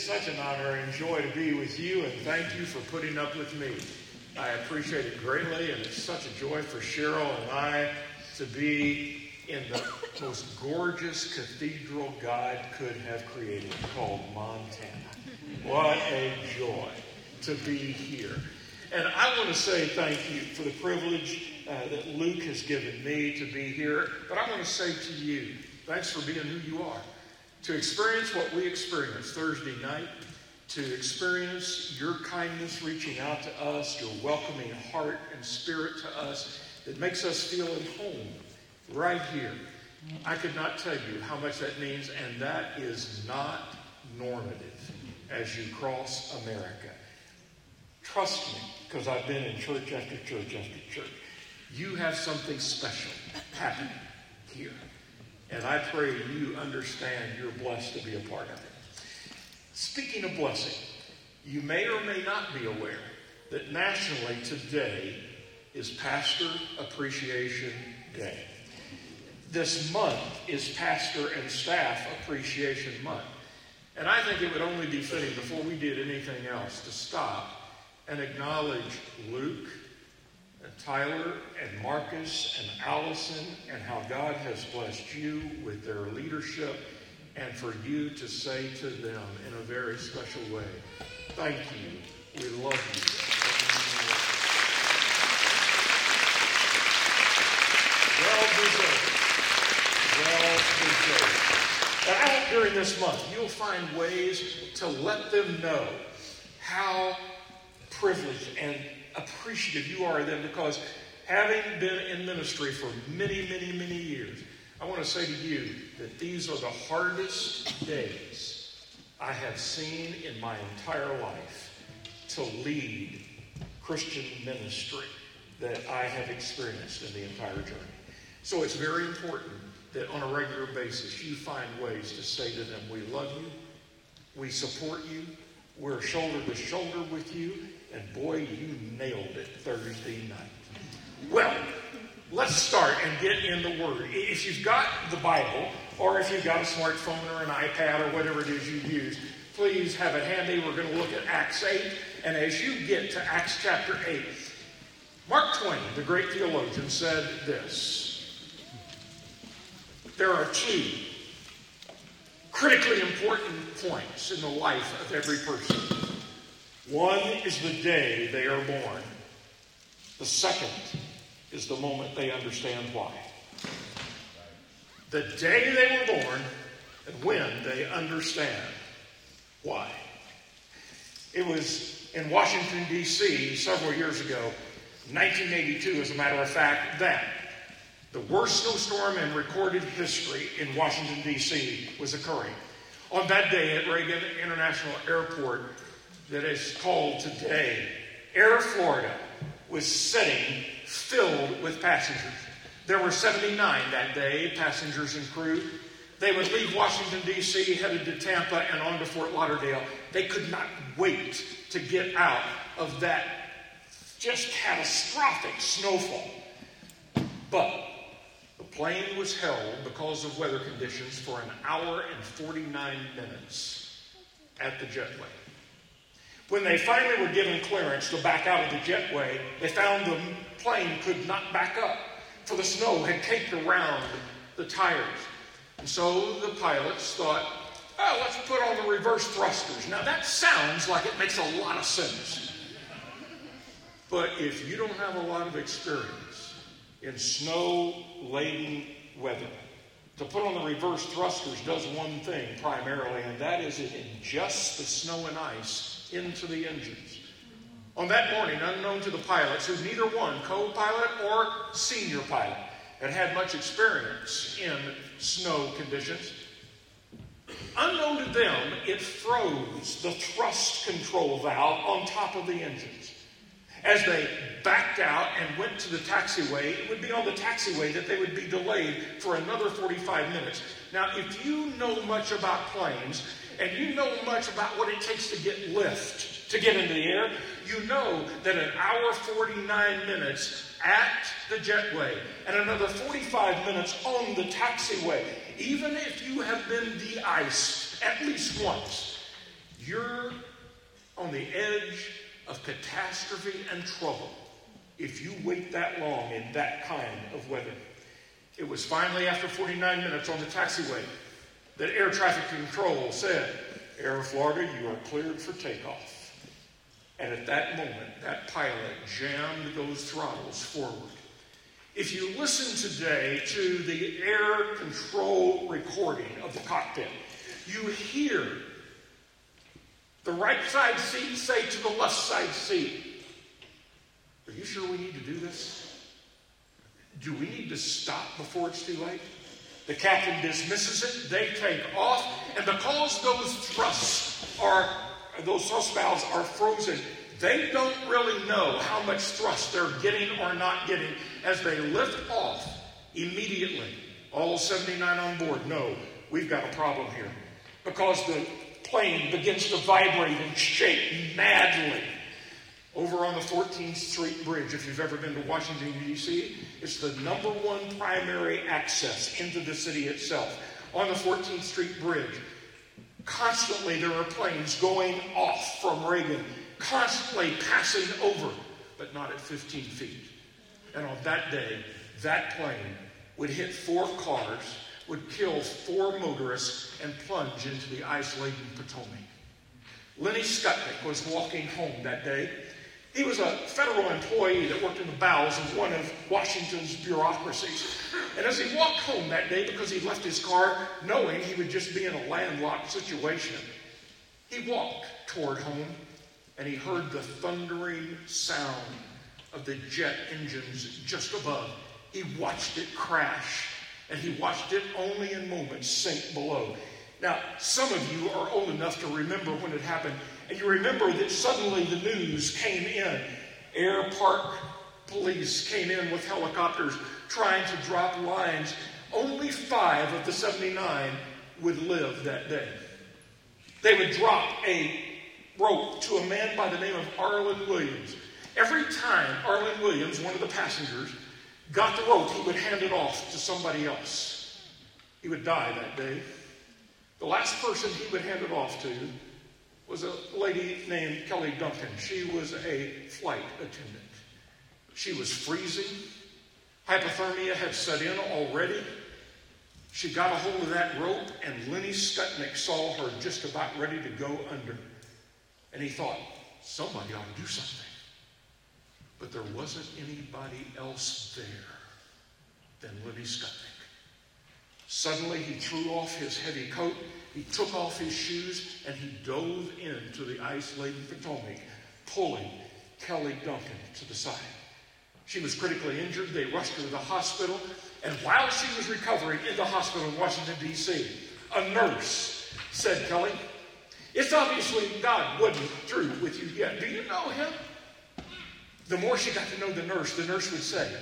is such an honor and joy to be with you, and thank you for putting up with me. I appreciate it greatly, and it's such a joy for Cheryl and I to be in the most gorgeous cathedral God could have created called Montana. What a joy to be here. And I want to say thank you for the privilege uh, that Luke has given me to be here. But I want to say to you, thanks for being who you are. To experience what we experienced Thursday night, to experience your kindness reaching out to us, your welcoming heart and spirit to us that makes us feel at home right here. I could not tell you how much that means, and that is not normative as you cross America. Trust me, because I've been in church after church after church. You have something special happening here. And I pray you understand you're blessed to be a part of it. Speaking of blessing, you may or may not be aware that nationally today is Pastor Appreciation Day. This month is Pastor and Staff Appreciation Month. And I think it would only be fitting before we did anything else to stop and acknowledge Luke Tyler and Marcus and Allison and how God has blessed you with their leadership and for you to say to them in a very special way, thank you. We love you. Well deserved. Well deserved. And I hope during this month you'll find ways to let them know how privileged and appreciative you are of them because having been in ministry for many, many, many years, I want to say to you that these are the hardest days I have seen in my entire life to lead Christian ministry that I have experienced in the entire journey. So it's very important that on a regular basis you find ways to say to them, We love you, we support you, we're shoulder to shoulder with you, and boy, you nailed it Thursday night. Well, let's start and get in the Word. If you've got the Bible, or if you've got a smartphone or an iPad or whatever it is you use, please have it handy. We're going to look at Acts 8. And as you get to Acts chapter 8, Mark Twain, the great theologian, said this There are two critically important points in the life of every person. One is the day they are born. The second is the moment they understand why. The day they were born and when they understand why. It was in Washington, D.C. several years ago, 1982, as a matter of fact, that the worst snowstorm in recorded history in Washington, D.C. was occurring. On that day at Reagan International Airport, that is called today Air Florida was sitting filled with passengers. There were 79 that day, passengers and crew. They would leave Washington, D.C., headed to Tampa and on to Fort Lauderdale. They could not wait to get out of that just catastrophic snowfall. But the plane was held because of weather conditions for an hour and 49 minutes at the jetway. When they finally were given clearance to back out of the jetway, they found the plane could not back up, for the snow had caked around the tires. And so the pilots thought, oh, let's put on the reverse thrusters. Now that sounds like it makes a lot of sense. But if you don't have a lot of experience in snow laden weather, to put on the reverse thrusters does one thing primarily, and that is it ingests the snow and ice into the engines. On that morning, unknown to the pilots, who neither one, co pilot or senior pilot, had had much experience in snow conditions, unknown to them, it froze the thrust control valve on top of the engines. As they backed out and went to the taxiway, it would be on the taxiway that they would be delayed for another 45 minutes. Now, if you know much about planes, and you know much about what it takes to get lift, to get into the air, you know that an hour 49 minutes at the jetway and another 45 minutes on the taxiway, even if you have been de-iced at least once, you're on the edge of catastrophe and trouble if you wait that long in that kind of weather. It was finally after 49 minutes on the taxiway that air traffic control said, Air Florida, you are cleared for takeoff. And at that moment, that pilot jammed those throttles forward. If you listen today to the air control recording of the cockpit, you hear the right side seat say to the left side seat, Are you sure we need to do this? Do we need to stop before it's too late? The captain dismisses it, they take off, and because those thrusts are, those thrust valves are frozen, they don't really know how much thrust they're getting or not getting as they lift off immediately. All 79 on board know we've got a problem here because the plane begins to vibrate and shake madly. Over on the 14th Street Bridge, if you've ever been to Washington, D.C., it's the number one primary access into the city itself. On the 14th Street Bridge, constantly there are planes going off from Reagan, constantly passing over, but not at 15 feet. And on that day, that plane would hit four cars would kill four motorists and plunge into the ice laden Potomac. Lenny Skutnik was walking home that day. He was a federal employee that worked in the bowels of one of Washington's bureaucracies. And as he walked home that day, because he left his car knowing he would just be in a landlocked situation, he walked toward home and he heard the thundering sound of the jet engines just above. He watched it crash and he watched it only in moments sink below. Now, some of you are old enough to remember when it happened, and you remember that suddenly the news came in. Air Park police came in with helicopters trying to drop lines. Only five of the 79 would live that day. They would drop a rope to a man by the name of Arland Williams. Every time Arland Williams, one of the passengers, got the rope, he would hand it off to somebody else. He would die that day. The last person he would hand it off to was a lady named Kelly Duncan. She was a flight attendant. She was freezing. Hypothermia had set in already. She got a hold of that rope, and Lenny Skutnik saw her just about ready to go under. And he thought, somebody ought to do something. But there wasn't anybody else there than Lenny Skutnik. Suddenly, he threw off his heavy coat, he took off his shoes, and he dove into the ice laden Potomac, pulling Kelly Duncan to the side. She was critically injured. They rushed her to the hospital. And while she was recovering in the hospital in Washington, D.C., a nurse said, Kelly, it's obviously God wasn't through with you yet. Do you know him? the more she got to know the nurse, the nurse would say,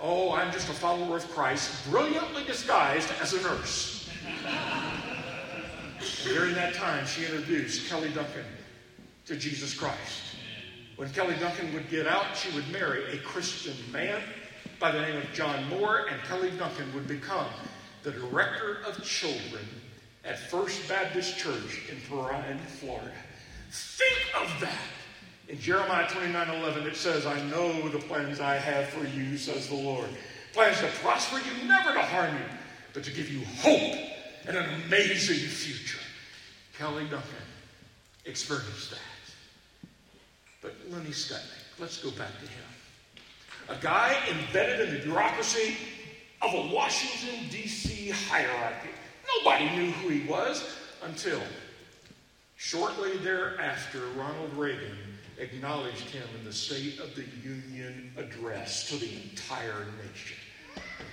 Oh, I'm just a follower of Christ, brilliantly disguised as a nurse. During that time, she introduced Kelly Duncan to Jesus Christ. When Kelly Duncan would get out, she would marry a Christian man by the name of John Moore, and Kelly Duncan would become the director of children at First Baptist Church in Perrine, Florida. Think of that. In Jeremiah 29 11, it says, I know the plans I have for you, says the Lord. Plans to prosper you, never to harm you, but to give you hope and an amazing future. Kelly Duncan experienced that. But Lenny Skutnik, let's go back to him. A guy embedded in the bureaucracy of a Washington, D.C. hierarchy. Nobody knew who he was until shortly thereafter, Ronald Reagan acknowledged him in the State of the Union address to the entire nation,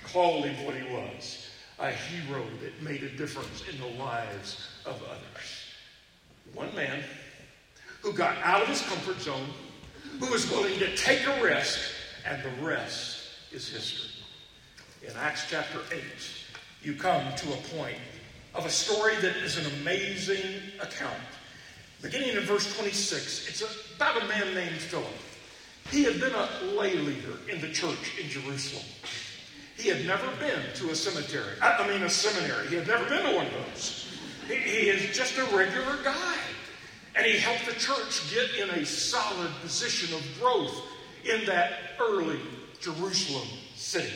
called him what he was a hero that made a difference in the lives of others. One man who got out of his comfort zone, who was willing to take a risk, and the rest is history. In Acts chapter 8, you come to a point of a story that is an amazing account Beginning in verse 26, it's about a man named Philip. He had been a lay leader in the church in Jerusalem. He had never been to a cemetery. I mean, a seminary. He had never been to one of those. He, he is just a regular guy. And he helped the church get in a solid position of growth in that early Jerusalem city.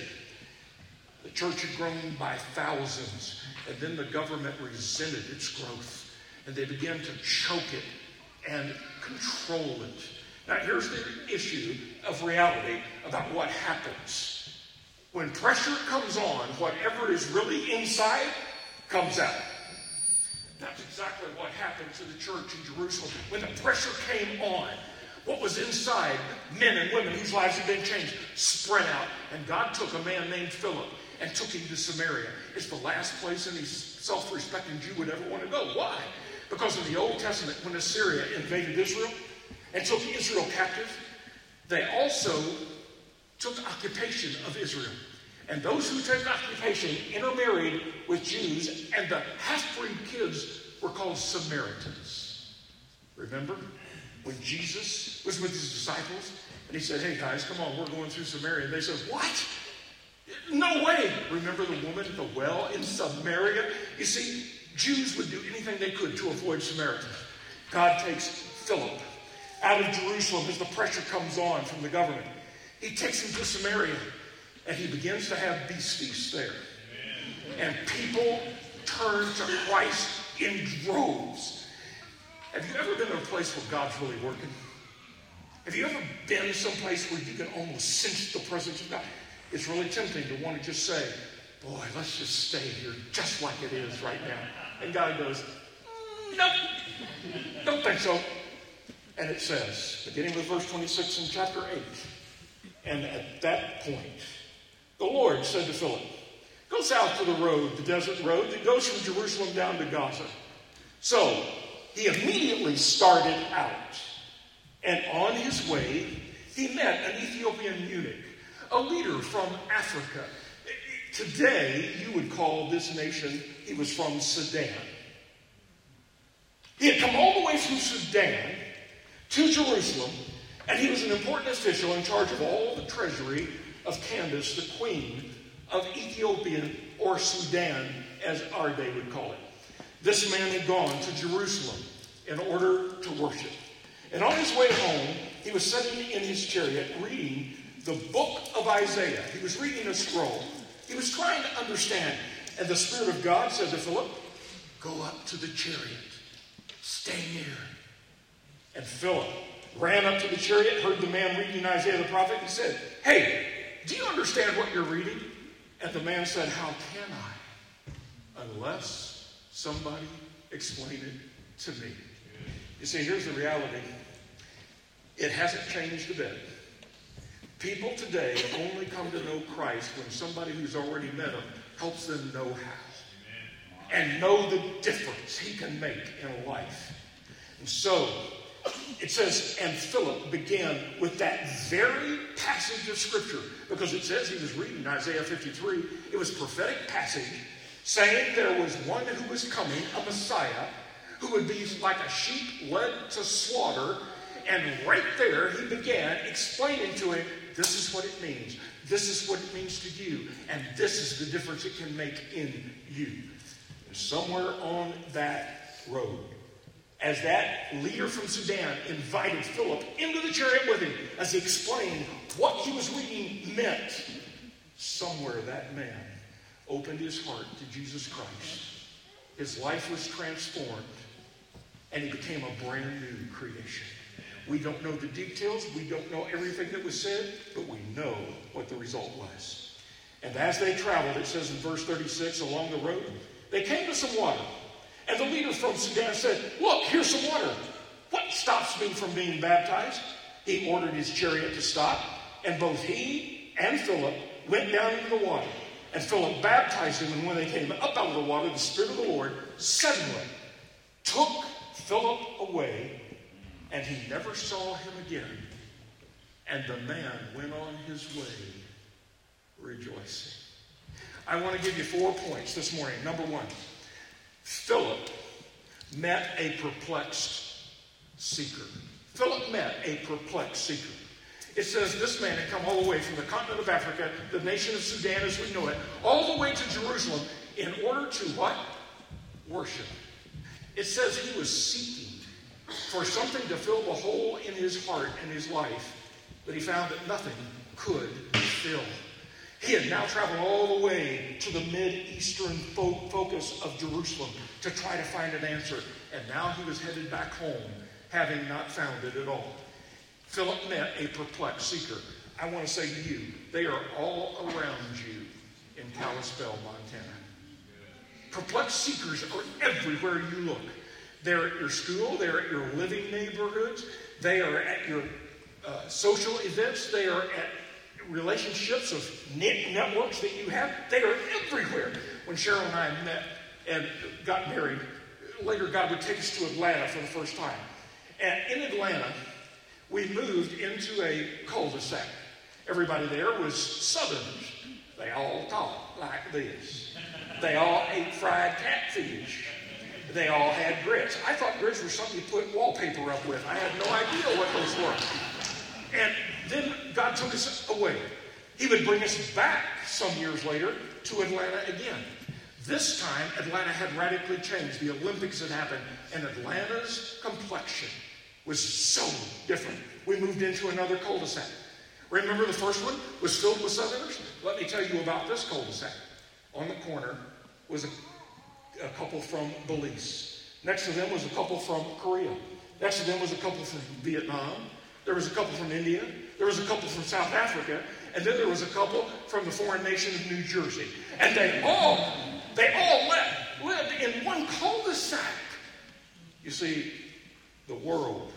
The church had grown by thousands, and then the government resented its growth, and they began to choke it and control it. Now, here's the issue of reality about what happens. When pressure comes on, whatever is really inside comes out. That's exactly what happened to the church in Jerusalem. When the pressure came on, what was inside, men and women whose lives had been changed, spread out. And God took a man named Philip and took him to Samaria. It's the last place any self respecting Jew would ever want to go. Why? Because in the Old Testament, when Assyria invaded Israel and took Israel captive, they also took occupation of Israel. And those who took occupation intermarried with Jews, and the half breed kids were called Samaritans. Remember? When Jesus was with his disciples, and he said, Hey guys, come on, we're going through Samaria. And they said, What? No way. Remember the woman at the well in Samaria? You see, Jews would do anything they could to avoid Samaritans. God takes Philip out of Jerusalem as the pressure comes on from the government. He takes him to Samaria and he begins to have beast feasts there. And people turn to Christ in droves. Have you ever been in a place where God's really working? Have you ever been someplace where you can almost sense the presence of God? It's really tempting to want to just say, Boy, let's just stay here just like it is right now. And God goes, mm, Nope, don't think so. And it says, beginning with verse 26 in chapter 8, and at that point, the Lord said to Philip, Go south to the road, the desert road that goes from Jerusalem down to Gaza. So he immediately started out. And on his way, he met an Ethiopian eunuch, a leader from Africa. Today, you would call this nation, he was from Sudan. He had come all the way from Sudan to Jerusalem, and he was an important official in charge of all the treasury of Candace, the queen of Ethiopia or Sudan, as our day would call it. This man had gone to Jerusalem in order to worship. And on his way home, he was sitting in his chariot reading the book of Isaiah. He was reading a scroll. He was trying to understand. And the Spirit of God said to Philip, Go up to the chariot, stay near. And Philip ran up to the chariot, heard the man reading Isaiah the prophet, and said, Hey, do you understand what you're reading? And the man said, How can I? Unless somebody explain it to me. You see, here's the reality it hasn't changed a bit. People today only come to know Christ when somebody who's already met him helps them know how and know the difference he can make in life. And so, it says, and Philip began with that very passage of Scripture because it says he was reading Isaiah 53. It was prophetic passage saying there was one who was coming, a Messiah, who would be like a sheep led to slaughter. And right there, he began explaining to him this is what it means. This is what it means to you. And this is the difference it can make in you. And somewhere on that road, as that leader from Sudan invited Philip into the chariot with him as he explained what he was reading meant, somewhere that man opened his heart to Jesus Christ. His life was transformed, and he became a brand new creation. We don't know the details, we don't know everything that was said, but we know what the result was. And as they traveled, it says in verse 36 along the road, they came to some water. And the leader from Sudan said, Look, here's some water. What stops me from being baptized? He ordered his chariot to stop, and both he and Philip went down into the water. And Philip baptized him, and when they came up out of the water, the Spirit of the Lord suddenly took Philip away, and he never saw him again. And the man went on his way rejoicing. I want to give you four points this morning. Number one, Philip met a perplexed seeker. Philip met a perplexed seeker. It says this man had come all the way from the continent of Africa, the nation of Sudan as we know it, all the way to Jerusalem in order to what? Worship. It says he was seeking for something to fill the hole in his heart and his life that he found that nothing could fill. He had now traveled all the way to the mid-eastern fo- focus of Jerusalem to try to find an answer. And now he was headed back home, having not found it at all. Philip met a perplexed seeker. I want to say to you, they are all around you in Kalispell, Montana. Perplexed seekers are everywhere you look. They're at your school, they're at your living neighborhoods, they are at your uh, social events, they are at relationships of net networks that you have. They are everywhere. When Cheryl and I met and got married, later God would take us to Atlanta for the first time. And in Atlanta, we moved into a cul-de-sac. Everybody there was Southerners. They all talked like this. They all ate fried catfish. They all had grits. I thought grits were something you put wallpaper up with. I had no idea what those were. And then God took us away. He would bring us back some years later to Atlanta again. This time, Atlanta had radically changed. The Olympics had happened, and Atlanta's complexion was so different. We moved into another cul de sac. Remember the first one was filled with Southerners? Let me tell you about this cul de sac. On the corner was a, a couple from Belize. Next to them was a couple from Korea. Next to them was a couple from Vietnam. There was a couple from India. There was a couple from South Africa. And then there was a couple from the foreign nation of New Jersey. And they all, they all lived, lived in one cul-de-sac. You see, the world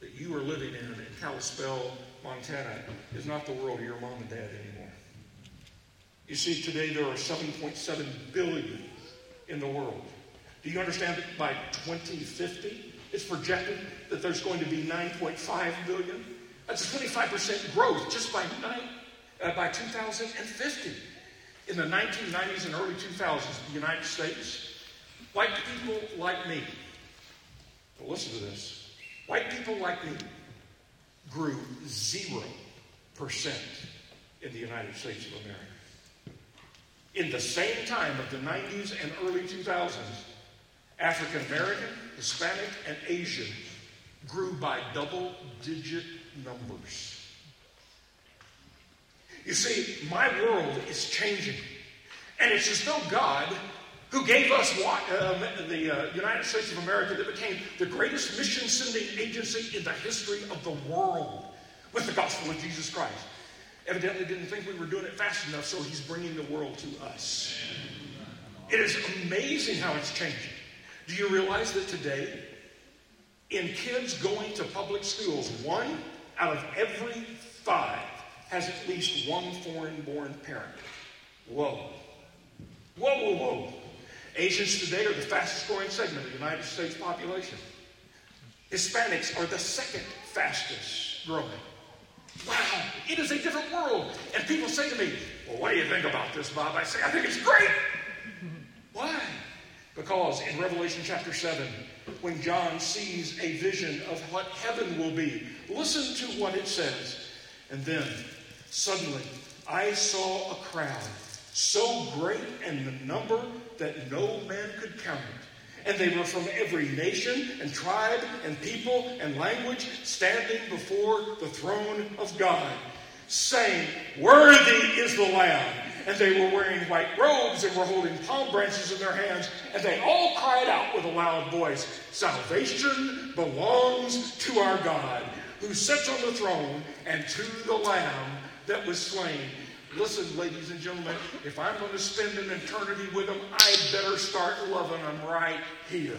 that you are living in in Kalispell, Montana, is not the world of your mom and dad anymore. You see, today there are 7.7 billion in the world. Do you understand that by 2050, it's projected that there's going to be 9.5 billion? That's a 25% growth just by, uh, by 2050. In the 1990s and early 2000s in the United States, white people like me, but listen to this, white people like me grew 0% in the United States of America. In the same time of the 90s and early 2000s, African American, Hispanic, and Asian grew by double digit numbers. You see, my world is changing. And it's as though God, who gave us uh, the uh, United States of America, that became the greatest mission sending agency in the history of the world with the gospel of Jesus Christ, evidently didn't think we were doing it fast enough, so he's bringing the world to us. It is amazing how it's changing. Do you realize that today, in kids going to public schools, one out of every five has at least one foreign born parent. Whoa. Whoa, whoa, whoa. Asians today are the fastest growing segment of the United States population. Hispanics are the second fastest growing. Wow, it is a different world. And people say to me, Well, what do you think about this, Bob? I say, I think it's great. Why? Because in Revelation chapter 7, when John sees a vision of what heaven will be, listen to what it says. And then, suddenly, I saw a crowd so great in the number that no man could count it. And they were from every nation and tribe and people and language standing before the throne of God, saying, Worthy is the Lamb and they were wearing white robes and were holding palm branches in their hands, and they all cried out with a loud voice Salvation belongs to our God, who sits on the throne, and to the Lamb that was slain. Listen, ladies and gentlemen, if I'm going to spend an eternity with them, I better start loving them right here.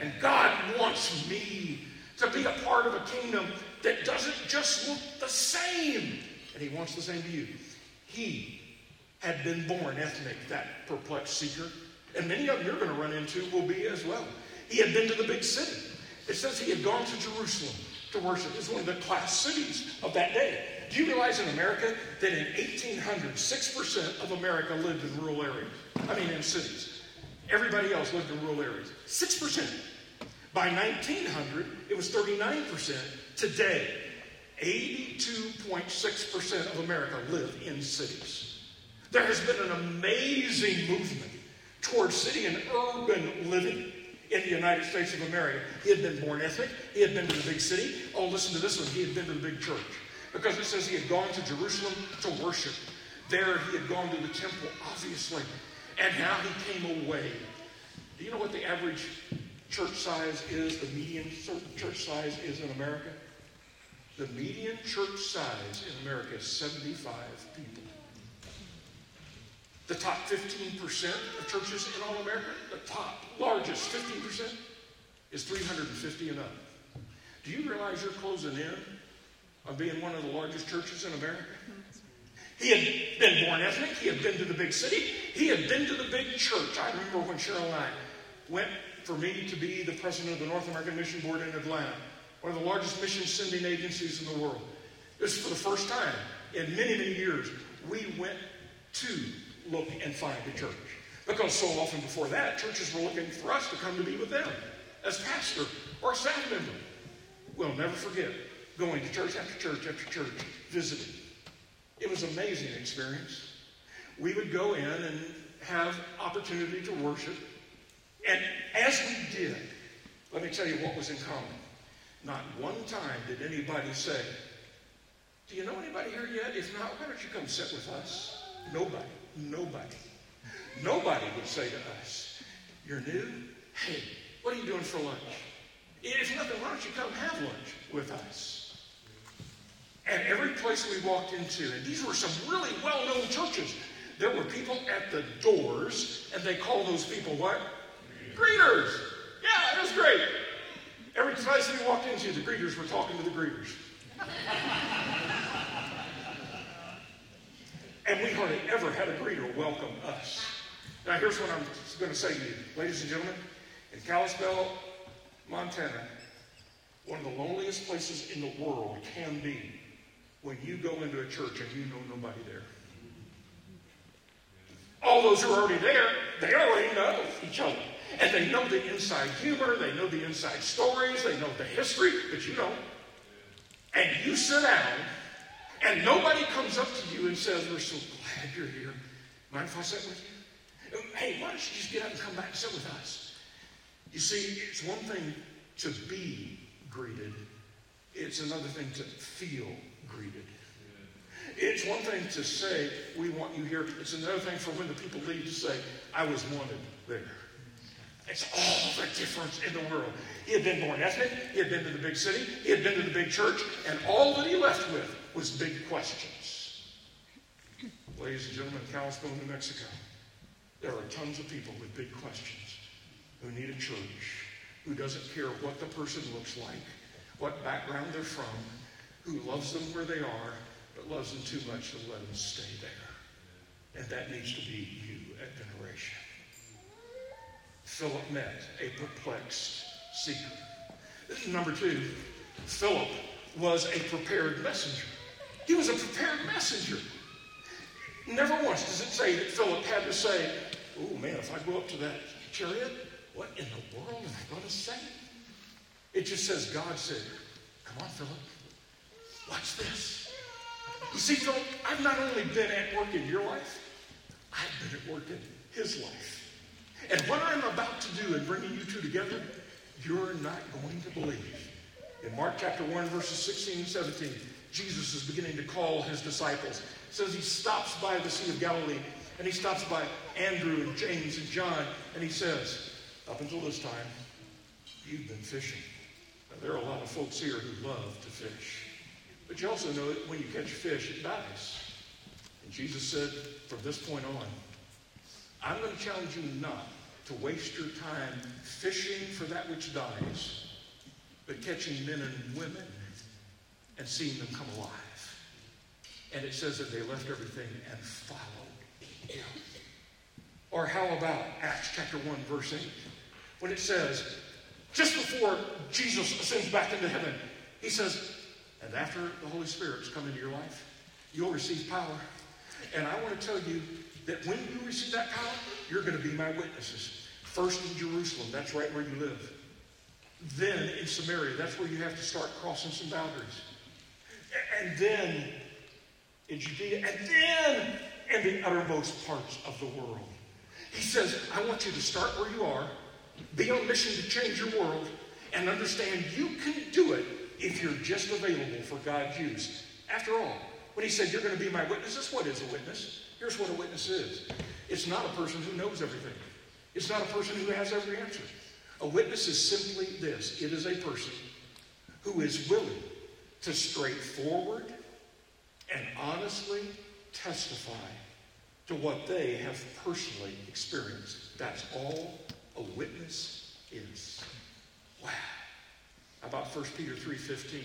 And God wants me to be a part of a kingdom that doesn't just look the same. And He wants the same to you. He had been born ethnic, that perplexed seeker. And many of them you're going to run into will be as well. He had been to the big city. It says he had gone to Jerusalem to worship. It's one of the class cities of that day. Do you realize in America that in 1800, 6% of America lived in rural areas? I mean, in cities. Everybody else lived in rural areas. 6%. By 1900, it was 39%. Today, 82.6% of America live in cities. There has been an amazing movement towards city and urban living in the United States of America. He had been born ethnic. He had been to the big city. Oh, listen to this one. He had been to the big church. Because it says he had gone to Jerusalem to worship. There he had gone to the temple, obviously. And now he came away. Do you know what the average church size is, the median church size is in America? The median church size in America is 75 people. The top 15% of churches in all America, the top largest 15%, is 350 and up. Do you realize you're closing in on being one of the largest churches in America? He had been born ethnic. He had been to the big city. He had been to the big church. I remember when Cheryl and I went for me to be the president of the North American Mission Board in Atlanta, one of the largest mission sending agencies in the world. This is for the first time in many, many years. We went to look and find a church. Because so often before that, churches were looking for us to come to be with them as pastor or staff member. We'll never forget going to church after church after church, visiting. It was an amazing experience. We would go in and have opportunity to worship. And as we did, let me tell you what was in common. Not one time did anybody say, Do you know anybody here yet? If not, why don't you come sit with us? Nobody. Nobody. Nobody would say to us, You're new? Hey, what are you doing for lunch? If nothing, why don't you come have lunch with us? And every place we walked into, and these were some really well known churches, there were people at the doors, and they call those people what? Greeters. Yeah, it was great. Every place we walked into, the greeters were talking to the greeters. and we hardly ever had a greeter welcome us. Now, here's what I'm going to say to you, ladies and gentlemen. In Kalispell, Montana, one of the loneliest places in the world can be when you go into a church and you know nobody there. All those who are already there, they already know each other. And they know the inside humor, they know the inside stories, they know the history, but you don't. And you sit down, and nobody comes up to you and says, We're so glad you're here. Mind if I sit with you? Hey, why don't you just get up and come back and sit with us? You see, it's one thing to be greeted, it's another thing to feel greeted. It's one thing to say, we want you here. It's another thing for when the people leave to say, I was wanted there. It's all the difference in the world. He had been born ethnic, he had been to the big city, he had been to the big church, and all that he left with was big questions. Ladies and gentlemen, Kalispell, New Mexico, there are tons of people with big questions who need a church, who doesn't care what the person looks like, what background they're from, who loves them where they are, but loves them too much to let them stay there. And that needs to be you at Veneration. Philip met a perplexed seeker. Number two, Philip was a prepared messenger. He was a prepared messenger. Never once does it say that Philip had to say, Oh man, if I go up to that chariot, what in the world am I going to say? It just says, God said, Come on, Philip, watch this. You see, Philip, I've not only been at work in your life, I've been at work in his life. And what I'm about to do in bringing you two together, you're not going to believe. In Mark chapter 1, verses 16 and 17, Jesus is beginning to call his disciples. It says he stops by the Sea of Galilee and he stops by Andrew and James and John and he says, Up until this time, you've been fishing. Now, there are a lot of folks here who love to fish. But you also know that when you catch fish, it dies. And Jesus said, from this point on, I'm going to challenge you not to waste your time fishing for that which dies, but catching men and women and seeing them come alive. And it says that they left everything and followed him. Or how about Acts chapter 1, verse 8, when it says, just before Jesus ascends back into heaven, he says, and after the Holy Spirit's come into your life, you'll receive power. And I want to tell you that when you receive that power, you're going to be my witnesses. First in Jerusalem, that's right where you live. Then in Samaria, that's where you have to start crossing some boundaries. And then in Judea, and then in the uttermost parts of the world. He says, I want you to start where you are, be on mission to change your world, and understand you can do it if you're just available for God's use. After all, when he said, You're going to be my witnesses, what is a witness? Here's what a witness is it's not a person who knows everything, it's not a person who has every answer. A witness is simply this it is a person who is willing to straightforward and honestly testify to what they have personally experienced. That's all a witness is. Wow. How about 1 Peter 3.15?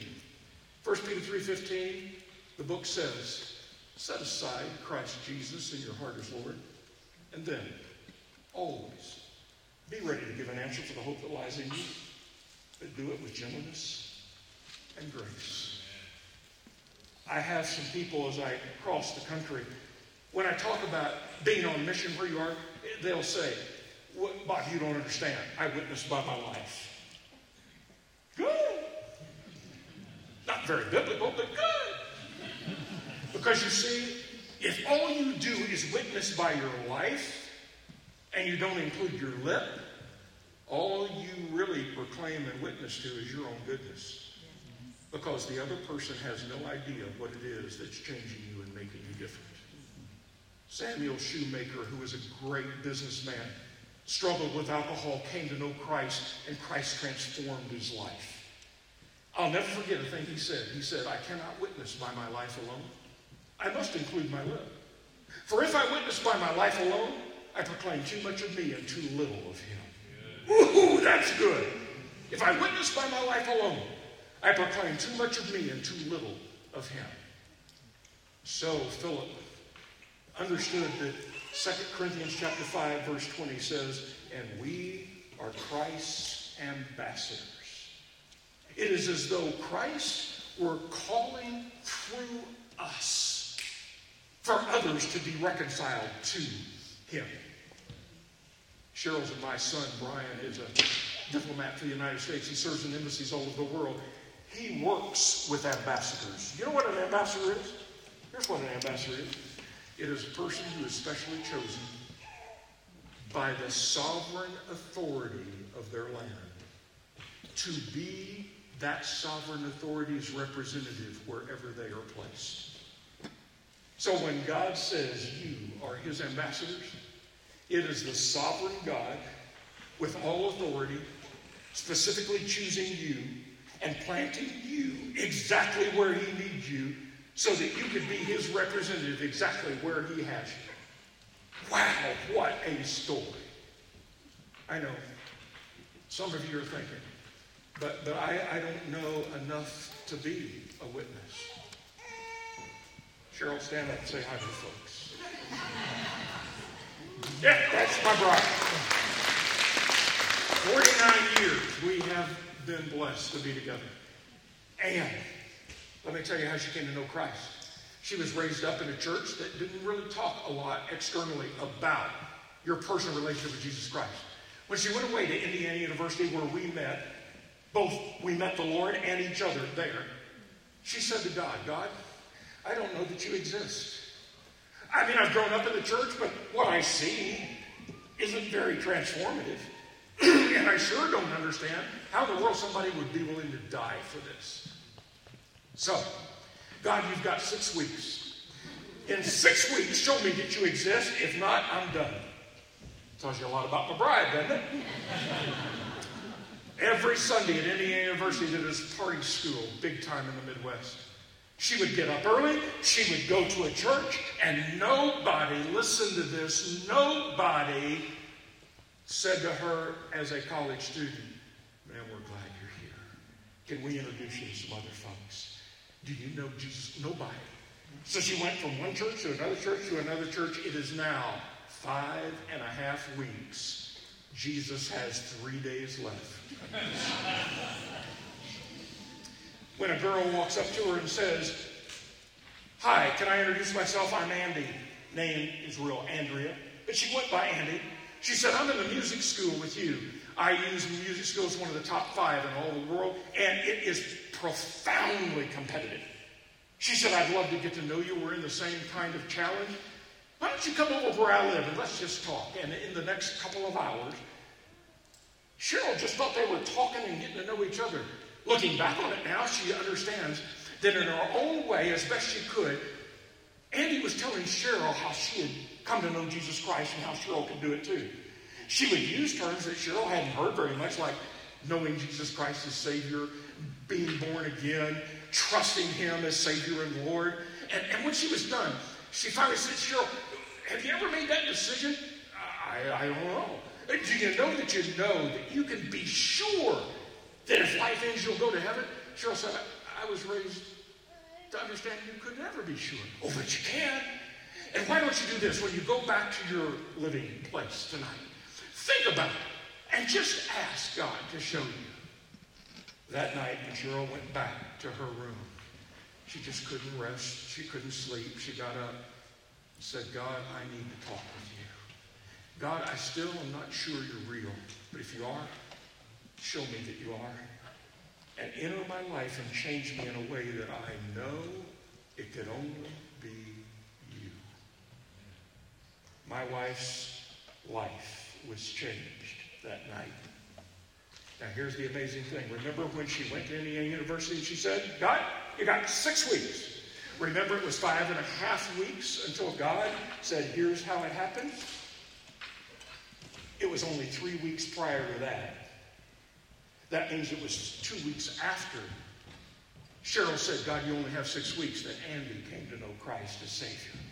1 Peter 3.15, the book says, set aside Christ Jesus in your heart as Lord, and then always be ready to give an answer for the hope that lies in you, but do it with gentleness and grace. I have some people as I cross the country, when I talk about being on mission where you are, they'll say, Bob, you don't understand. I witnessed by my life. Good. Not very biblical, but good. Because you see, if all you do is witness by your life and you don't include your lip, all you really proclaim and witness to is your own goodness. Because the other person has no idea what it is that's changing you and making you different. Samuel Shoemaker, who was a great businessman, struggled with alcohol, came to know Christ, and Christ transformed his life. I'll never forget a thing he said. He said, I cannot witness by my life alone. I must include my lip. For if I witness by my life alone, I proclaim too much of me and too little of him. Ooh, that's good. If I witness by my life alone, I proclaim too much of me and too little of him. So Philip understood that 2 Corinthians chapter 5, verse 20 says, And we are Christ's ambassadors. It is as though Christ were calling through us for others to be reconciled to him. Cheryl's and my son, Brian, is a diplomat for the United States. He serves in embassies all over the world. He works with ambassadors. You know what an ambassador is? Here's what an ambassador is it is a person who is specially chosen by the sovereign authority of their land to be that sovereign authority's representative wherever they are placed. So when God says you are his ambassadors, it is the sovereign God with all authority specifically choosing you and planting you exactly where he needs you so that you could be his representative exactly where he has you. Wow, what a story. I know some of you are thinking, but, but I, I don't know enough to be a witness. Cheryl, stand up and say hi to the folks. Yeah, that's my bride. 49 years we have been blessed to be together. And let me tell you how she came to know Christ. She was raised up in a church that didn't really talk a lot externally about your personal relationship with Jesus Christ. When she went away to Indiana University, where we met, both we met the Lord and each other there, she said to God, God, I don't know that you exist. I mean, I've grown up in the church, but what I see isn't very transformative. And I sure don't understand how in the world somebody would be willing to die for this. So, God, you've got six weeks. In six weeks, show me that you exist. If not, I'm done. Tells you a lot about my bride, doesn't it? Every Sunday at Indiana University, that is party school, big time in the Midwest. She would get up early, she would go to a church, and nobody, listen to this, nobody said to her as a college student, Man, we're glad you're here. Can we introduce you to some other folks? Do you know Jesus? Nobody. So she went from one church to another church to another church. It is now five and a half weeks. Jesus has three days left. when a girl walks up to her and says, Hi, can I introduce myself? I'm Andy. Name is real Andrea. But she went by Andy. She said, I'm in the music school with you. I use music school as one of the top five in all the world, and it is profoundly competitive. She said, I'd love to get to know you. We're in the same kind of challenge. Why don't you come over where I live and let's just talk? And in the next couple of hours, Cheryl just thought they were talking and getting to know each other. Looking back on it now, she understands that in her own way, as best she could, Andy was telling Cheryl how she had come to know Jesus Christ and how Cheryl could do it too. She would use terms that Cheryl hadn't heard very much, like knowing Jesus Christ as Savior, being born again, trusting Him as Savior and Lord. And, and when she was done, she finally said, Cheryl, have you ever made that decision? I, I don't know. Do you know that you know that you can be sure that if life ends, you'll go to heaven? Cheryl said, I, I was raised to understand you could never be sure. Oh, but you can. And why don't you do this when you go back to your living place tonight? Think about it and just ask God to show you. That night, Cheryl went back to her room, she just couldn't rest. She couldn't sleep. She got up and said, God, I need to talk with you. God, I still am not sure you're real, but if you are, show me that you are. And enter my life and change me in a way that I know it could only be. My wife's life was changed that night. Now, here's the amazing thing. Remember when she went to Indiana University and she said, God, you got six weeks. Remember, it was five and a half weeks until God said, Here's how it happened? It was only three weeks prior to that. That means it was two weeks after Cheryl said, God, you only have six weeks, that Andy came to know Christ as Savior.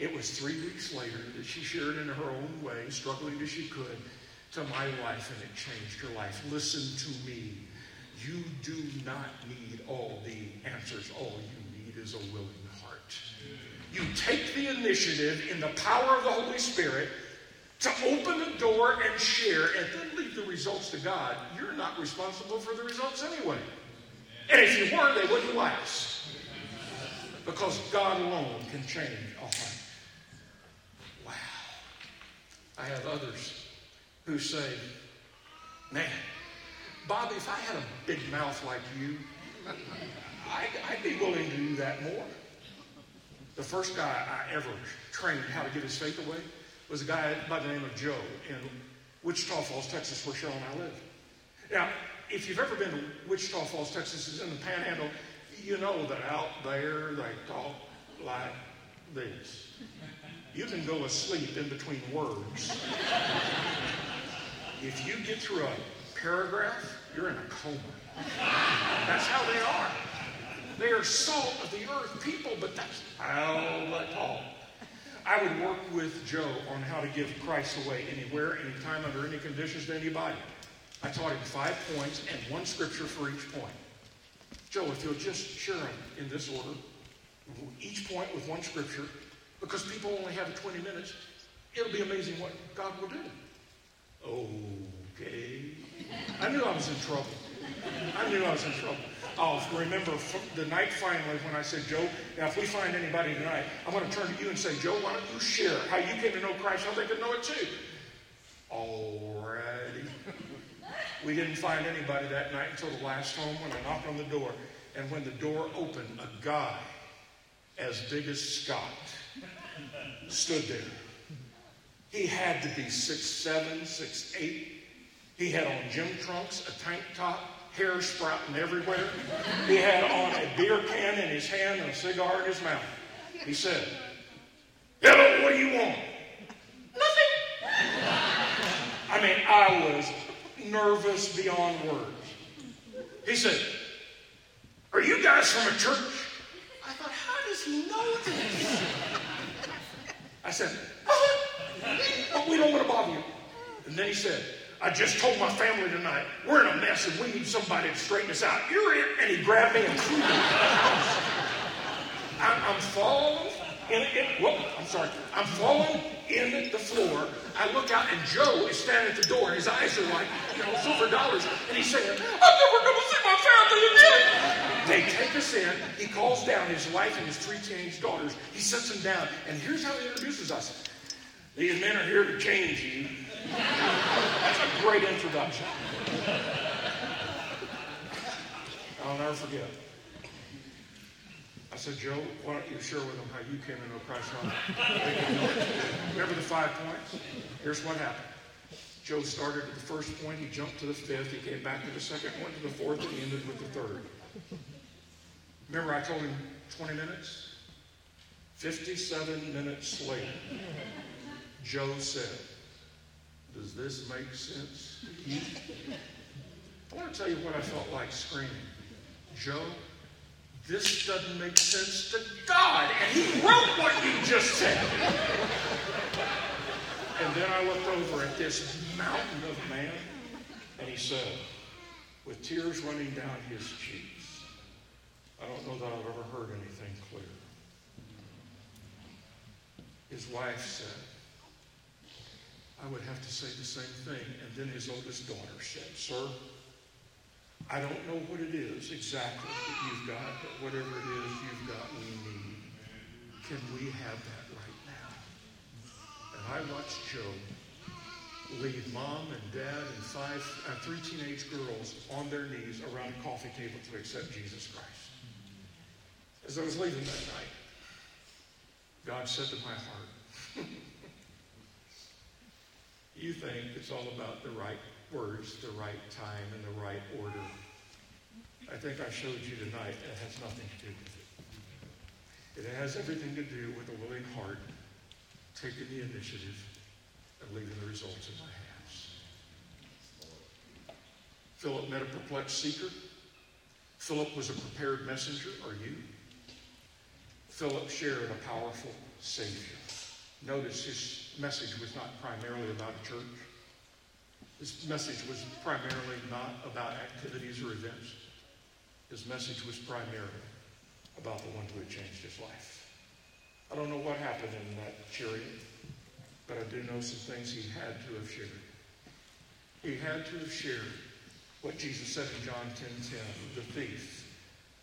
It was three weeks later that she shared in her own way, struggling as she could, to my wife, and it changed her life. Listen to me. You do not need all the answers. All you need is a willing heart. You take the initiative in the power of the Holy Spirit to open the door and share and then leave the results to God. You're not responsible for the results anyway. And if you were, they wouldn't last. Because God alone can change a heart. Wow. I have others who say, Man, Bobby, if I had a big mouth like you, I'd, I'd be willing to do that more. The first guy I ever trained how to get his faith away was a guy by the name of Joe in Wichita Falls, Texas, where Cheryl and I live. Now, if you've ever been to Wichita Falls, Texas, it's in the panhandle, you know that out there they talk like this. You can go asleep in between words. if you get through a paragraph, you're in a coma. That's how they are. They are salt of the earth people, but that's how they talk. I would work with Joe on how to give Christ away anywhere, anytime, under any conditions to anybody. I taught him five points and one scripture for each point. Joe, if you'll just share them in this order, each point with one scripture, because people only have 20 minutes, it'll be amazing what God will do. Okay. I knew I was in trouble. I knew I was in trouble. Oh, I'll remember the night finally when I said, Joe, now if we find anybody tonight, I'm going to turn to you and say, Joe, why don't you share how you came to know Christ, how they could know it too? Alrighty. We didn't find anybody that night until the last home when I knocked on the door. And when the door opened, a guy as big as Scott stood there. He had to be six seven, six eight. He had on gym trunks, a tank top, hair sprouting everywhere. He had on a beer can in his hand and a cigar in his mouth. He said, Hello, what do you want? Nothing. I mean, I was nervous beyond words. He said, Are you guys from a church? I thought, How does he know this? I said, uh-huh. We don't want to bother you. And then he said, I just told my family tonight, we're in a mess and we need somebody to straighten us out. You're in. And he grabbed me and threw me I'm, I'm falling in, whoop, I'm sorry. I'm falling in the floor. I look out and Joe is standing at the door. His eyes are like, you know, silver dollars. And he's saying, I'm never going to see my family again. They take us in. He calls down his wife and his three teenage daughters. He sets them down. And here's how he introduces us. These men are here to change you. That's a great introduction. I'll never forget. Said, Joe, why don't you share with them how you came to know Christ? Remember the five points? Here's what happened. Joe started at the first point, he jumped to the fifth, he came back to the second, went to the fourth, and he ended with the third. Remember, I told him 20 minutes? 57 minutes later, Joe said, Does this make sense to you? I want to tell you what I felt like screaming. Joe, this doesn't make sense to God. And he wrote what you just said. and then I looked over at this mountain of man, and he said, with tears running down his cheeks, I don't know that I've ever heard anything clearer. His wife said, I would have to say the same thing. And then his oldest daughter said, Sir, I don't know what it is exactly that you've got, but whatever it is you've got, we need. Can we have that right now? And I watched Joe lead mom and dad and five, uh, three teenage girls on their knees around a coffee table to accept Jesus Christ. As I was leaving that night, God said to my heart, You think it's all about the right words, the right time, and the right order. I think I showed you tonight it has nothing to do with it. It has everything to do with a willing heart, taking the initiative, and leaving the results in my hands. Philip met a perplexed seeker. Philip was a prepared messenger. Are you? Philip shared a powerful Savior. Notice his message was not primarily about a church. His message was primarily not about activities or events. His message was primarily about the one who had changed his life. I don't know what happened in that chariot, but I do know some things he had to have shared. He had to have shared what Jesus said in John 10:10, 10, 10, the thief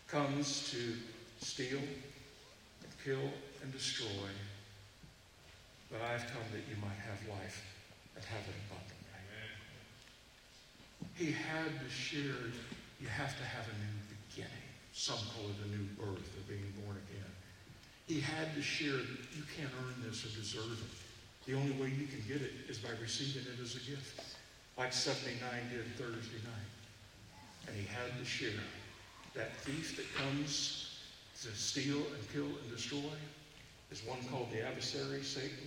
comes to steal kill and destroy, but I've come that you might have life and have it abundantly. He had to share, you have to have a new beginning. Some call it a new birth or being born again. He had to share that you can't earn this or deserve it. The only way you can get it is by receiving it as a gift, like 79 did Thursday night. And he had to share that thief that comes to steal and kill and destroy is one called the adversary, Satan,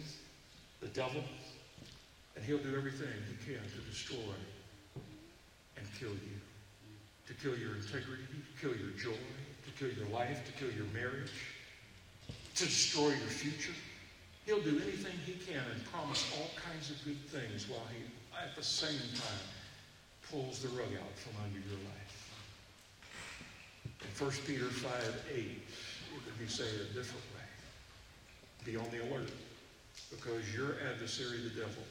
the devil. And he'll do everything he can to destroy and kill you. To kill your integrity, to kill your joy, to kill your life, to kill your marriage, to destroy your future. He'll do anything he can and promise all kinds of good things while he, at the same time, pulls the rug out from under your life. In 1 Peter 5 8, it could be said a different way. Be on the alert because your adversary, the devil,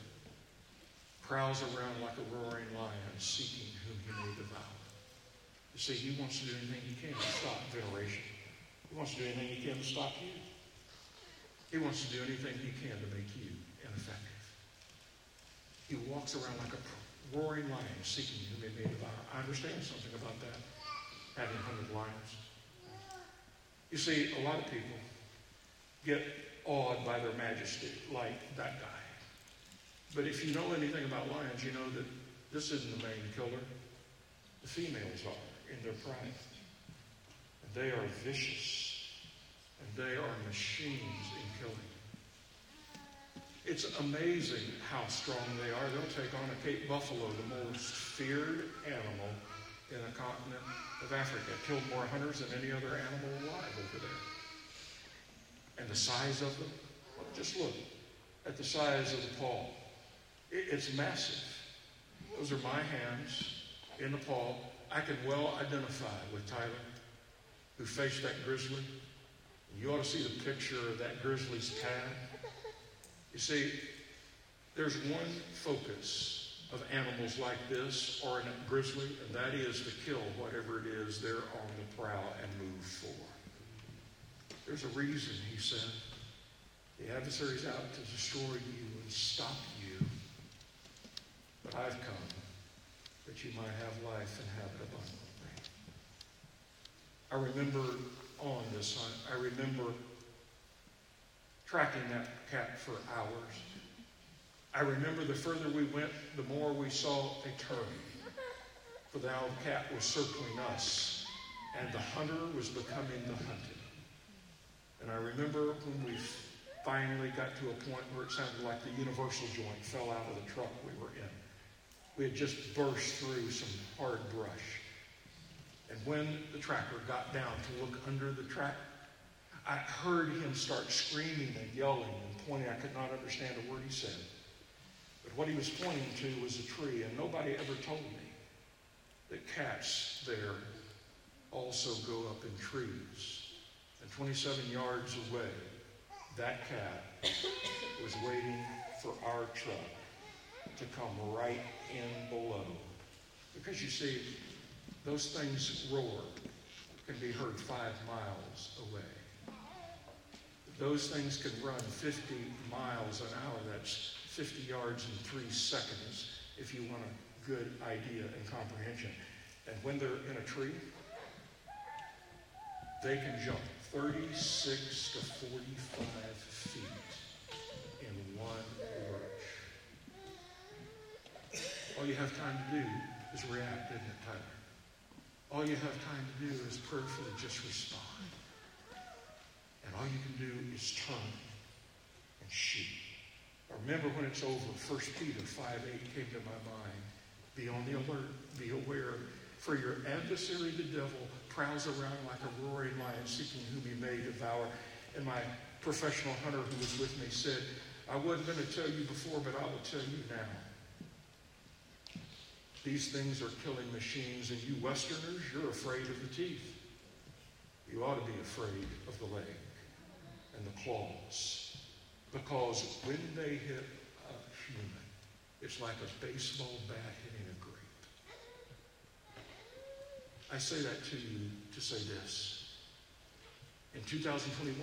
prowls around like a roaring lion seeking whom he may devour. You see, he wants to do anything he can to stop veneration. He wants to do anything he can to stop you. He wants to do anything he can to make you ineffective. He walks around like a roaring lion seeking whom he may devour. I understand something about that, having hunted lions. You see, a lot of people get awed by their majesty, like that guy. But if you know anything about lions, you know that this isn't the main killer. The females are in their pride. And they are vicious. And they are machines in killing. It's amazing how strong they are. They'll take on a Cape buffalo, the most feared animal in the continent of Africa. Killed more hunters than any other animal alive over there. And the size of them, just look at the size of the paw. It's massive. Those are my hands in the paw. I can well identify with Tyler, who faced that grizzly. You ought to see the picture of that grizzly's tad. You see, there's one focus of animals like this or a grizzly, and that is to kill whatever it is they're on the prowl and move for. There's a reason, he said. The adversary's out to destroy you and stop you. But I've come that you might have life and have it abundantly. I remember on this hunt, I remember tracking that cat for hours. I remember the further we went, the more we saw a turn. For the owl cat was circling us, and the hunter was becoming the hunted. And I remember when we finally got to a point where it sounded like the universal joint fell out of the truck we. We had just burst through some hard brush. And when the tracker got down to look under the track, I heard him start screaming and yelling and pointing. I could not understand a word he said. But what he was pointing to was a tree, and nobody ever told me that cats there also go up in trees. And 27 yards away, that cat was waiting for our truck to come right in below. Because you see, those things roar can be heard five miles away. Those things can run 50 miles an hour. That's 50 yards in three seconds if you want a good idea and comprehension. And when they're in a tree, they can jump 36 to 45 feet in one lurch. All you have time to do is react, isn't it, Tyler? All you have time to do is prayerfully just respond. And all you can do is turn and shoot. I remember when it's over, 1 Peter 5 8 came to my mind. Be on the alert, be aware, for your adversary, the devil, prowls around like a roaring lion seeking whom he may devour. And my professional hunter who was with me said, I wasn't going to tell you before, but I will tell you now. These things are killing machines, and you Westerners, you're afraid of the teeth. You ought to be afraid of the leg and the claws. Because when they hit a human, it's like a baseball bat hitting a grape. I say that to you to say this. In 2021,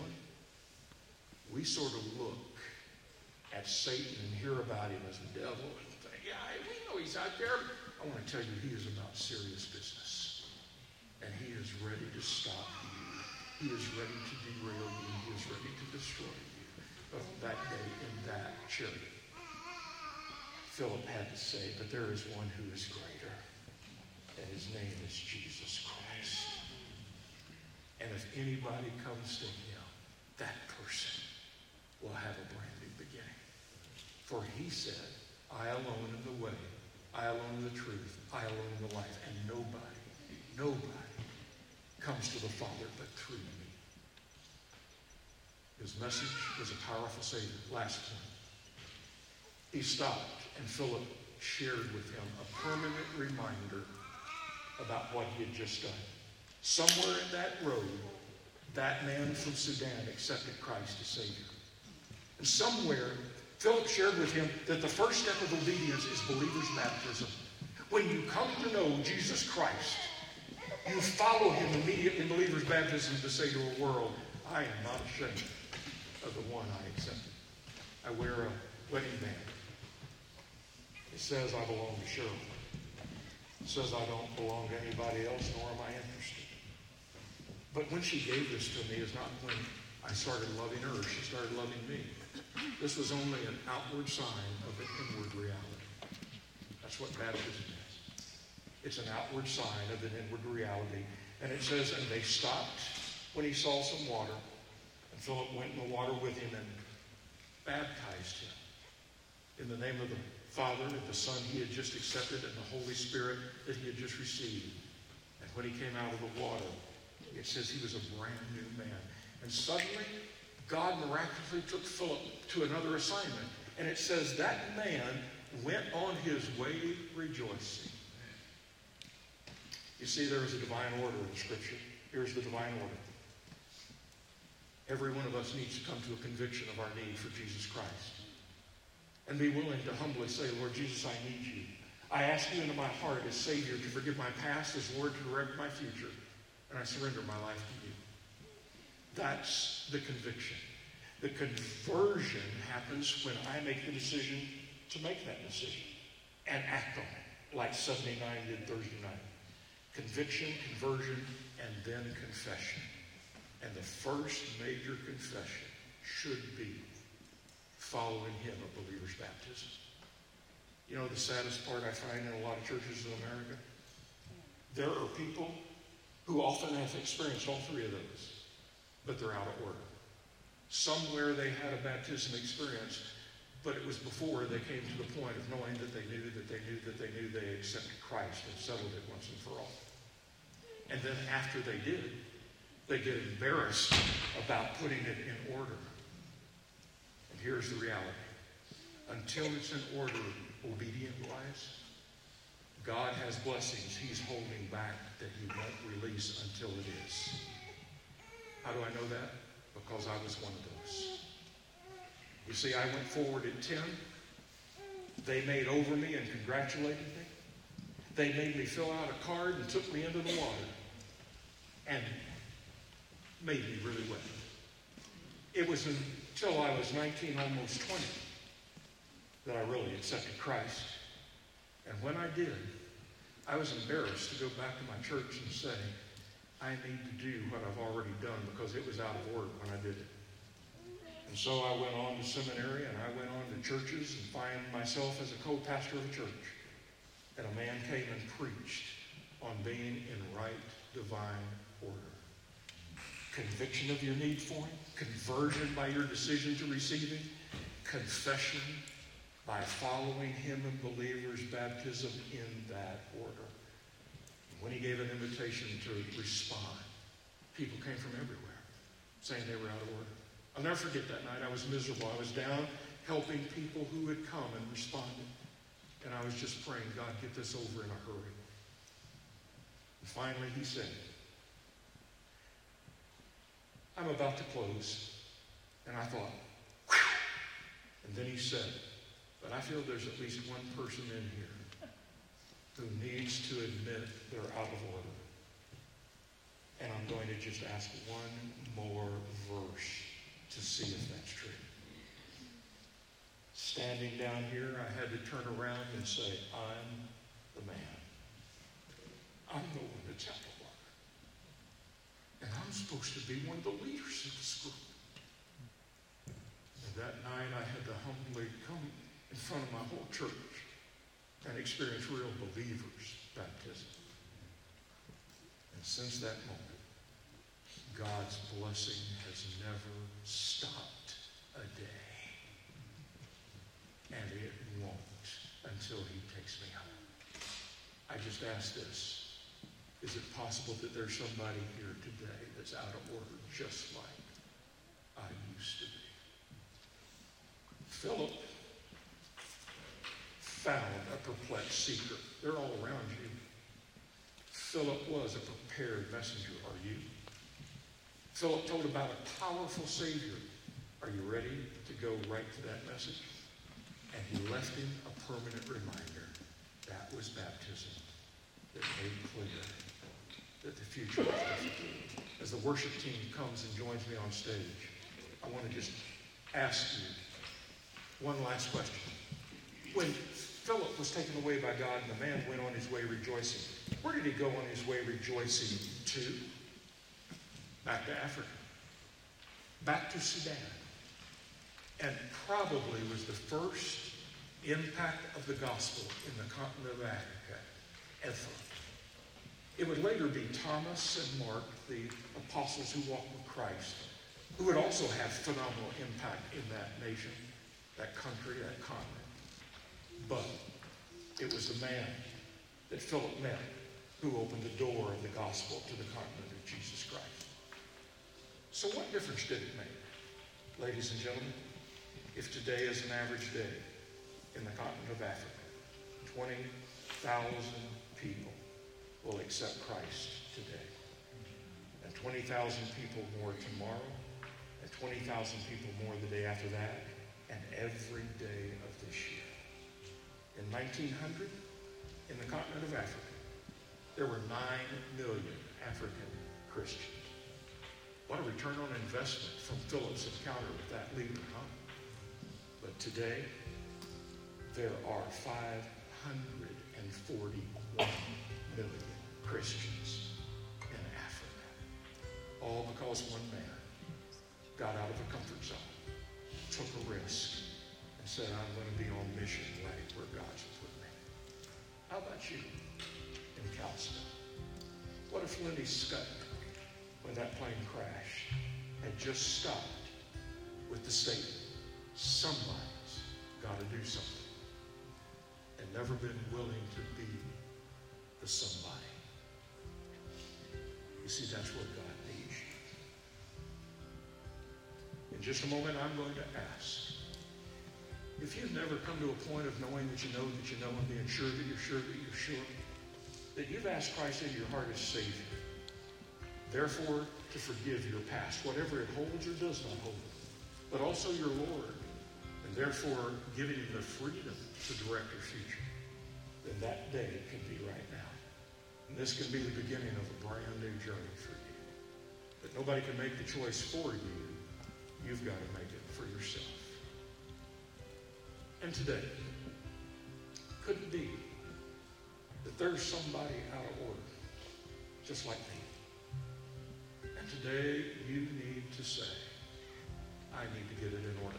we sort of look at Satan and hear about him as a devil and think, yeah, we know he's out there. I want to tell you, he is about serious business. And he is ready to stop you. He is ready to derail you. He is ready to destroy you of that day in that chariot. Philip had to say, but there is one who is greater, and his name is Jesus Christ. And if anybody comes to him, that person will have a brand new beginning. For he said, I alone am the way, I alone the truth, I alone the life, and nobody, nobody comes to the Father but through me. His message was a powerful Savior. Last point. He stopped, and Philip shared with him a permanent reminder about what he had just done. Somewhere in that road, that man from Sudan accepted Christ as Savior. And somewhere, Philip shared with him that the first step of obedience is believer's baptism. When you come to know Jesus Christ, you follow him immediately in believer's baptism to say to a world, I am not ashamed of the one I accepted. I wear a wedding band. It says I belong to Cheryl. It says I don't belong to anybody else, nor am I interested. But when she gave this to me is not when I started loving her. She started loving me. This was only an outward sign of an inward reality. That's what baptism is. It's an outward sign of an inward reality. And it says, and they stopped when he saw some water. And Philip went in the water with him and baptized him in the name of the Father and the Son he had just accepted and the Holy Spirit that he had just received. And when he came out of the water, it says he was a brand new man. And suddenly, God miraculously took Philip to another assignment. And it says that man went on his way rejoicing. You see, there is a divine order in Scripture. Here's the divine order. Every one of us needs to come to a conviction of our need for Jesus Christ and be willing to humbly say, Lord Jesus, I need you. I ask you into my heart as Savior to forgive my past, as Lord to direct my future, and I surrender my life to you. That's the conviction. The conversion happens when I make the decision to make that decision and act on it, like 79 did Thursday night. Conviction, conversion, and then confession. And the first major confession should be following him a believer's baptism. You know the saddest part I find in a lot of churches in America? There are people who often have experienced all three of those, but they're out of order. Somewhere they had a baptism experience, but it was before they came to the point of knowing that they knew that they knew that they knew they accepted Christ and settled it once and for all. And then after they did, they get embarrassed about putting it in order. And here's the reality until it's in order, obedient wise, God has blessings He's holding back that He won't release until it is. How do I know that? Because I was one of those. You see, I went forward at 10. They made over me and congratulated me. They made me fill out a card and took me into the water and made me really wet. It was until I was 19, almost 20, that I really accepted Christ. And when I did, I was embarrassed to go back to my church and say, I need to do what I've already done because it was out of order when I did it. And so I went on to seminary and I went on to churches and find myself as a co-pastor of a church. And a man came and preached on being in right divine order. Conviction of your need for Him, conversion by your decision to receive Him, confession by following Him in believers' baptism in that order. When He gave an invitation to respond, people came from everywhere saying they were out of order. I'll never forget that night. I was miserable. I was down helping people who had come and responded. And I was just praying, God, get this over in a hurry. And finally, he said, I'm about to close. And I thought, Whew. and then he said, but I feel there's at least one person in here who needs to admit they're out of order. And I'm going to just ask one more verse to see if that's true. Standing down here, I had to turn around and say, I'm the man. I'm the one that's out of order. And I'm supposed to be one of the leaders of this group. And that night I had to humbly come in front of my whole church and experience real believers' baptism. And since that moment, God's blessing has never stopped a day. And it won't until he takes me home. I just ask this. Is it possible that there's somebody here today that's out of order just like I used to be? Philip found a perplexed seeker. They're all around you. Philip was a prepared messenger. Are you? Philip told about a powerful Savior. Are you ready to go right to that message? And he left him a permanent reminder. That was baptism that made clear that the future was different. As the worship team comes and joins me on stage, I want to just ask you one last question. When Philip was taken away by God and the man went on his way rejoicing, where did he go on his way rejoicing to? back to Africa, back to Sudan, and probably was the first impact of the gospel in the continent of Africa ever. It would later be Thomas and Mark, the apostles who walked with Christ, who would also have phenomenal impact in that nation, that country, that continent. But it was the man that Philip met who opened the door of the gospel to the continent of Jesus Christ. So, what difference did it make, ladies and gentlemen, if today is an average day in the continent of Africa? 20,000 people will accept Christ today, and 20,000 people more tomorrow, and 20,000 people more the day after that, and every day of. In 1900, in the continent of Africa, there were 9 million African Christians. What a return on investment from Philip's encounter with that leader, huh? But today, there are 541 million Christians in Africa. All because one man got out of a comfort zone, took a risk, said, I'm going to be on mission right where God's put me. How about you in Calston? What if Lenny Skutnik, when that plane crashed, had just stopped with the statement, somebody's got to do something, and never been willing to be the somebody? You see, that's what God needs. In just a moment, I'm going to ask. If you've never come to a point of knowing that you know that you know and being sure that you're sure that you're sure, that you've asked Christ into your heart as Savior, therefore to forgive your past, whatever it holds or does not hold, but also your Lord, and therefore giving you the freedom to direct your future, then that day can be right now. And this can be the beginning of a brand new journey for you. But nobody can make the choice for you. You've got to make it for yourself. And today, could it be that there's somebody out of order, just like me? And today, you need to say, I need to get it in order.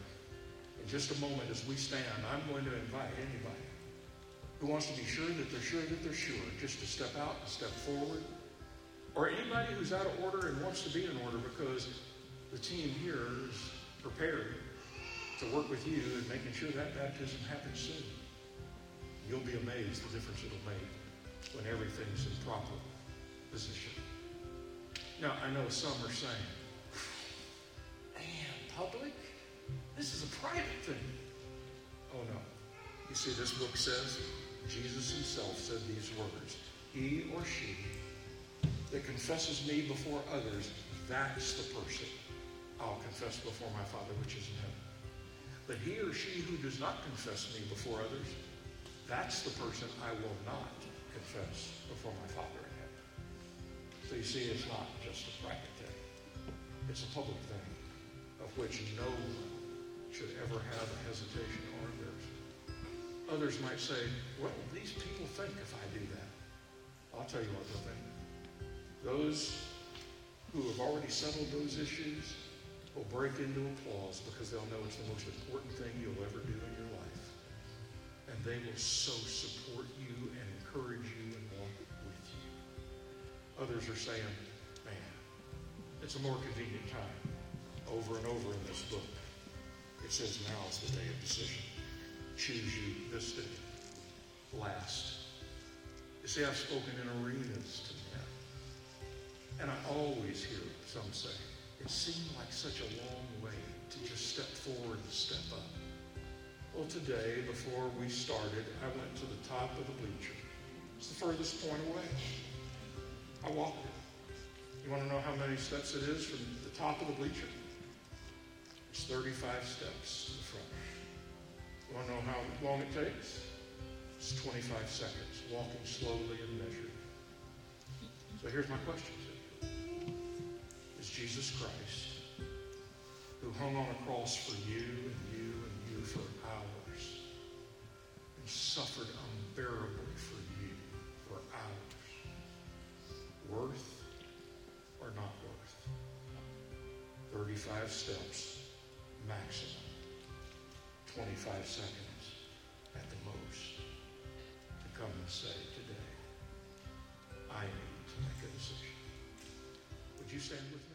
In just a moment, as we stand, I'm going to invite anybody who wants to be sure that they're sure that they're sure, just to step out and step forward. Or anybody who's out of order and wants to be in order because the team here is prepared to work with you in making sure that baptism happens soon. You'll be amazed the difference it'll make when everything's in proper position. Now, I know some are saying, man, public? This is a private thing. Oh, no. You see, this book says, Jesus himself said these words He or she that confesses me before others, that's the person I'll confess before my Father which is in heaven. But he or she who does not confess me before others, that's the person I will not confess before my Father in heaven. So you see, it's not just a private thing. It's a public thing of which no one should ever have a hesitation or embarrassment. Others might say, what will these people think if I do that? I'll tell you what they'll think. Those who have already settled those issues will break into applause because they'll know it's the most important thing you'll ever do in your life. And they will so support you and encourage you and walk with you. Others are saying, man, it's a more convenient time. Over and over in this book, it says now is the day of decision. Choose you this day. Last. You see, I've spoken in arenas to men. And I always hear some say, it seemed like such a long way to just step forward and step up. Well, today, before we started, I went to the top of the bleacher. It's the furthest point away. I walked it. You want to know how many steps it is from the top of the bleacher? It's 35 steps to the front. You want to know how long it takes? It's 25 seconds, walking slowly and measured. So here's my question Jesus Christ, who hung on a cross for you and you and you for hours, and suffered unbearably for you for hours, worth or not worth? 35 steps maximum, 25 seconds at the most to come and say today, I need to make a decision. Would you stand with me?